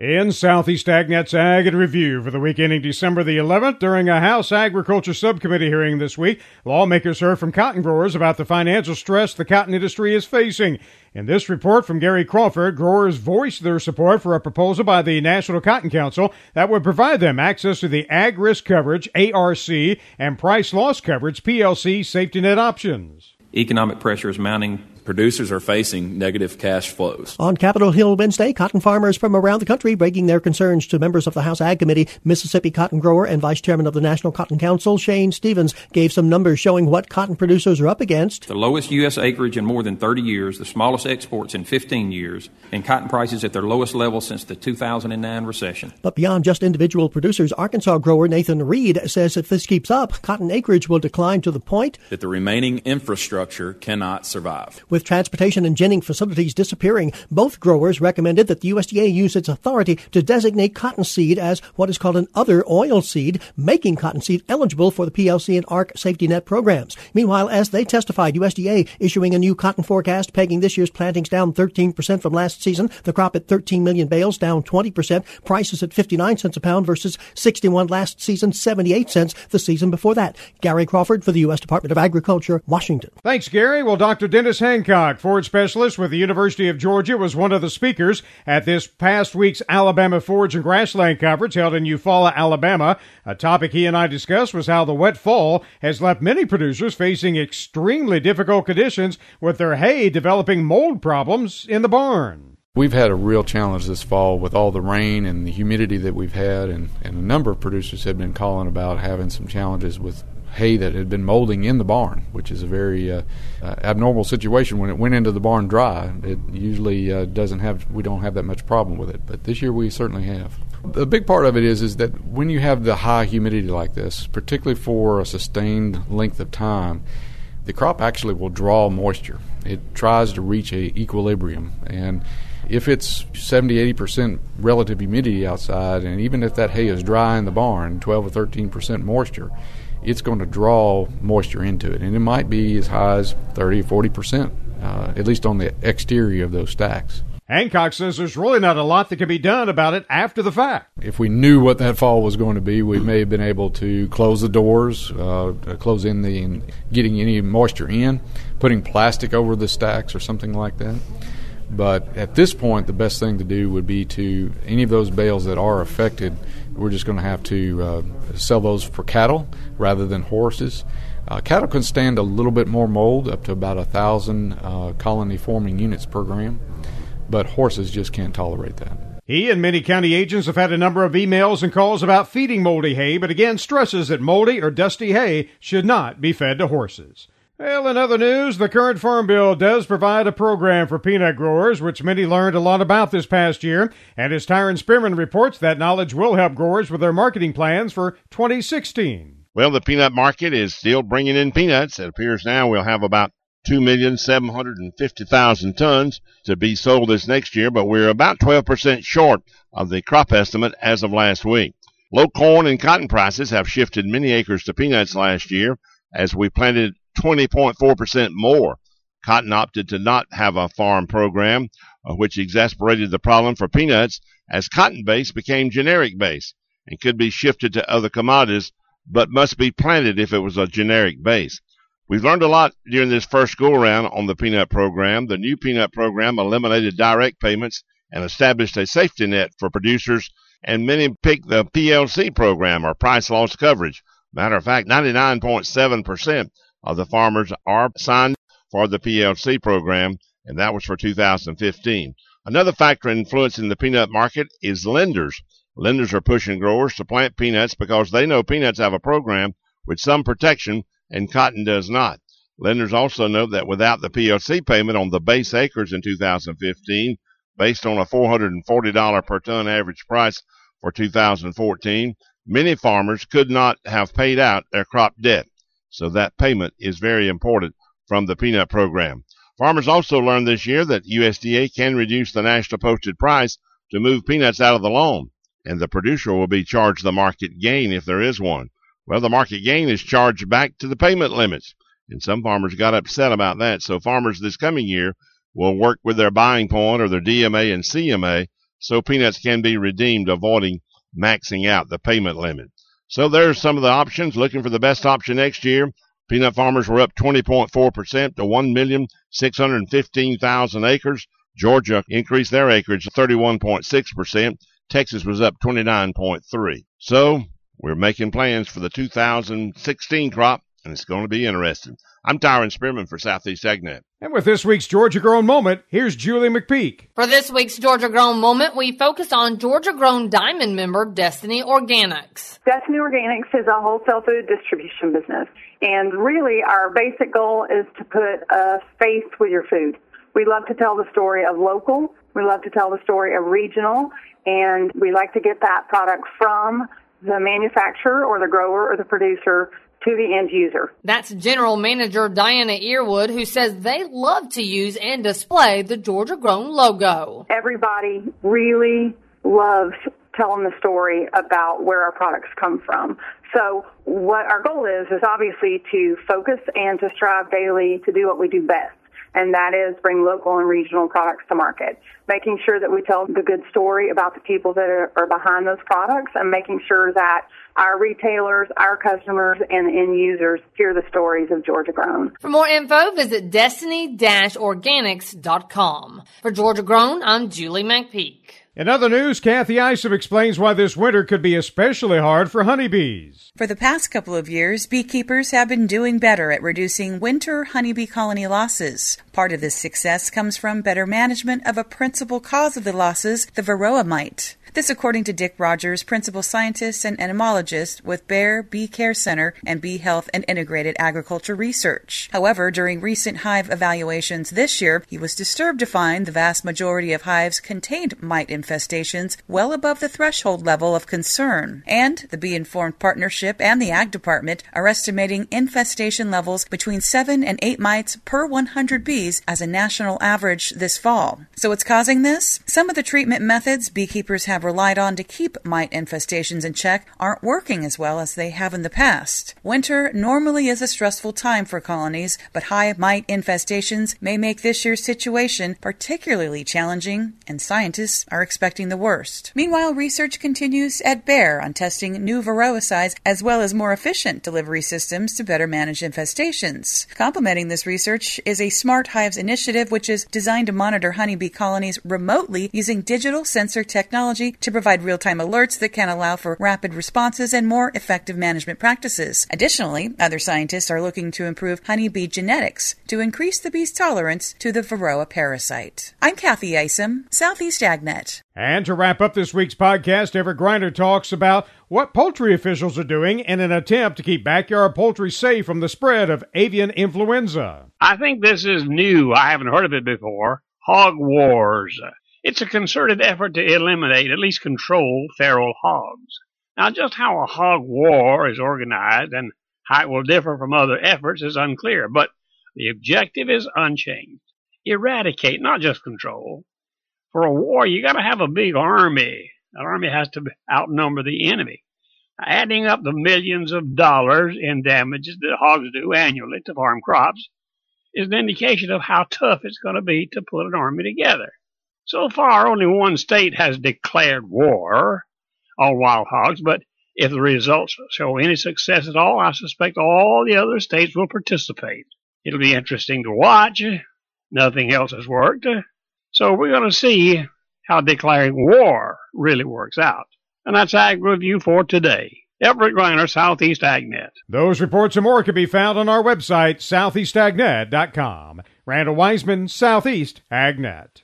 In Southeast AgNet's Ag in Review for the week ending December the 11th, during a House Agriculture Subcommittee hearing this week, lawmakers heard from cotton growers about the financial stress the cotton industry is facing. In this report from Gary Crawford, growers voiced their support for a proposal by the National Cotton Council that would provide them access to the Ag Risk Coverage, ARC, and Price Loss Coverage, PLC, safety net options. Economic pressure is mounting producers are facing negative cash flows. On Capitol Hill Wednesday, cotton farmers from around the country breaking their concerns to members of the House Ag Committee. Mississippi cotton grower and vice chairman of the National Cotton Council, Shane Stevens, gave some numbers showing what cotton producers are up against. The lowest U.S. acreage in more than 30 years, the smallest exports in 15 years, and cotton prices at their lowest level since the 2009 recession. But beyond just individual producers, Arkansas grower Nathan Reed says if this keeps up, cotton acreage will decline to the point that the remaining infrastructure cannot survive. With with transportation and ginning facilities disappearing, both growers recommended that the USDA use its authority to designate cottonseed as what is called an other oil seed, making cottonseed eligible for the PLC and ARC safety net programs. Meanwhile, as they testified, USDA issuing a new cotton forecast pegging this year's plantings down 13% from last season, the crop at 13 million bales down 20%, prices at 59 cents a pound versus 61 last season, 78 cents the season before that. Gary Crawford for the U.S. Department of Agriculture, Washington. Thanks, Gary. Well, Dr. Dennis Hancock Hancock, forage specialist with the University of Georgia, was one of the speakers at this past week's Alabama Forage and Grassland Conference held in Eufaula, Alabama. A topic he and I discussed was how the wet fall has left many producers facing extremely difficult conditions with their hay developing mold problems in the barn. We've had a real challenge this fall with all the rain and the humidity that we've had, and, and a number of producers have been calling about having some challenges with hay that had been molding in the barn, which is a very uh, uh, abnormal situation. When it went into the barn dry, it usually uh, doesn't have. We don't have that much problem with it, but this year we certainly have. The big part of it is is that when you have the high humidity like this, particularly for a sustained length of time, the crop actually will draw moisture. It tries to reach a equilibrium and if it's 70 80% relative humidity outside and even if that hay is dry in the barn 12 or 13% moisture it's going to draw moisture into it, and it might be as high as 30 or 40 percent, uh, at least on the exterior of those stacks. Hancock says there's really not a lot that can be done about it after the fact. If we knew what that fall was going to be, we may have been able to close the doors, uh, close in the getting any moisture in, putting plastic over the stacks or something like that. But at this point, the best thing to do would be to any of those bales that are affected, we're just going to have to uh, sell those for cattle rather than horses. Uh, cattle can stand a little bit more mold, up to about a thousand uh, colony forming units per gram, but horses just can't tolerate that. He and many county agents have had a number of emails and calls about feeding moldy hay, but again stresses that moldy or dusty hay should not be fed to horses. Well, in other news, the current Farm Bill does provide a program for peanut growers, which many learned a lot about this past year. And as Tyron Spearman reports, that knowledge will help growers with their marketing plans for 2016. Well, the peanut market is still bringing in peanuts. It appears now we'll have about 2,750,000 tons to be sold this next year, but we're about 12% short of the crop estimate as of last week. Low corn and cotton prices have shifted many acres to peanuts last year as we planted 20.4% more. Cotton opted to not have a farm program, uh, which exasperated the problem for peanuts as cotton base became generic base and could be shifted to other commodities, but must be planted if it was a generic base. We've learned a lot during this first go around on the peanut program. The new peanut program eliminated direct payments and established a safety net for producers, and many picked the PLC program or price loss coverage. Matter of fact, 99.7% of the farmers are signed for the PLC program, and that was for 2015. Another factor influencing the peanut market is lenders. Lenders are pushing growers to plant peanuts because they know peanuts have a program with some protection and cotton does not. Lenders also note that without the PLC payment on the base acres in 2015, based on a $440 per ton average price for 2014, many farmers could not have paid out their crop debt. So that payment is very important from the peanut program. Farmers also learned this year that USDA can reduce the national posted price to move peanuts out of the loan, and the producer will be charged the market gain if there is one. Well, the market gain is charged back to the payment limits, and some farmers got upset about that. So farmers this coming year will work with their buying point or their DMA and CMA so peanuts can be redeemed, avoiding maxing out the payment limit. So there's some of the options. Looking for the best option next year. Peanut farmers were up 20.4% to 1,615,000 acres. Georgia increased their acreage 31.6%. Texas was up 29.3. So we're making plans for the 2016 crop, and it's going to be interesting. I'm Tyron Spearman for Southeast AgNet. And with this week's Georgia Grown Moment, here's Julie McPeak. For this week's Georgia Grown Moment, we focus on Georgia Grown Diamond member Destiny Organics. Destiny Organics is a wholesale food distribution business. And really, our basic goal is to put a face with your food. We love to tell the story of local. We love to tell the story of regional. And we like to get that product from the manufacturer or the grower or the producer to the end user. That's General Manager Diana Earwood, who says they love to use and display the Georgia Grown logo. Everybody really loves telling the story about where our products come from. So what our goal is, is obviously to focus and to strive daily to do what we do best and that is bring local and regional products to market. Making sure that we tell the good story about the people that are, are behind those products and making sure that our retailers, our customers, and end users hear the stories of Georgia Grown. For more info, visit destiny-organics.com. For Georgia Grown, I'm Julie McPeak. In other news, Kathy Isom explains why this winter could be especially hard for honeybees. For the past couple of years, beekeepers have been doing better at reducing winter honeybee colony losses. Part of this success comes from better management of a principal cause of the losses, the varroa mite. This according to Dick Rogers, principal scientist and entomologist with Bayer Bee Care Center and Bee Health and Integrated Agriculture Research. However, during recent hive evaluations this year, he was disturbed to find the vast majority of hives contained mite infestations well above the threshold level of concern. And the Bee Informed Partnership and the Ag Department are estimating infestation levels between 7 and 8 mites per 100 bees as a national average this fall. So what's causing this? Some of the treatment methods beekeepers have have relied on to keep mite infestations in check aren't working as well as they have in the past. Winter normally is a stressful time for colonies, but high mite infestations may make this year's situation particularly challenging, and scientists are expecting the worst. Meanwhile, research continues at Bayer on testing new varroicides as well as more efficient delivery systems to better manage infestations. Complementing this research is a Smart Hives initiative, which is designed to monitor honeybee colonies remotely using digital sensor technology to provide real time alerts that can allow for rapid responses and more effective management practices. Additionally, other scientists are looking to improve honeybee genetics to increase the bee's tolerance to the Varroa parasite. I'm Kathy Isom, Southeast AgNet. And to wrap up this week's podcast, Everett Griner talks about what poultry officials are doing in an attempt to keep backyard poultry safe from the spread of avian influenza. I think this is new. I haven't heard of it before. Hog wars. It's a concerted effort to eliminate, at least control, feral hogs. Now, just how a hog war is organized and how it will differ from other efforts is unclear, but the objective is unchanged. Eradicate, not just control. For a war, you gotta have a big army. That army has to outnumber the enemy. Adding up the millions of dollars in damages that hogs do annually to farm crops is an indication of how tough it's going to be to put an army together. So far, only one state has declared war on wild hogs, but if the results show any success at all, I suspect all the other states will participate. It'll be interesting to watch. Nothing else has worked. So we're going to see how declaring war really works out. And that's Ag Review for today. Everett Griner, Southeast AgNet. Those reports and more can be found on our website, southeastagnet.com. Randall Wiseman, Southeast AgNet.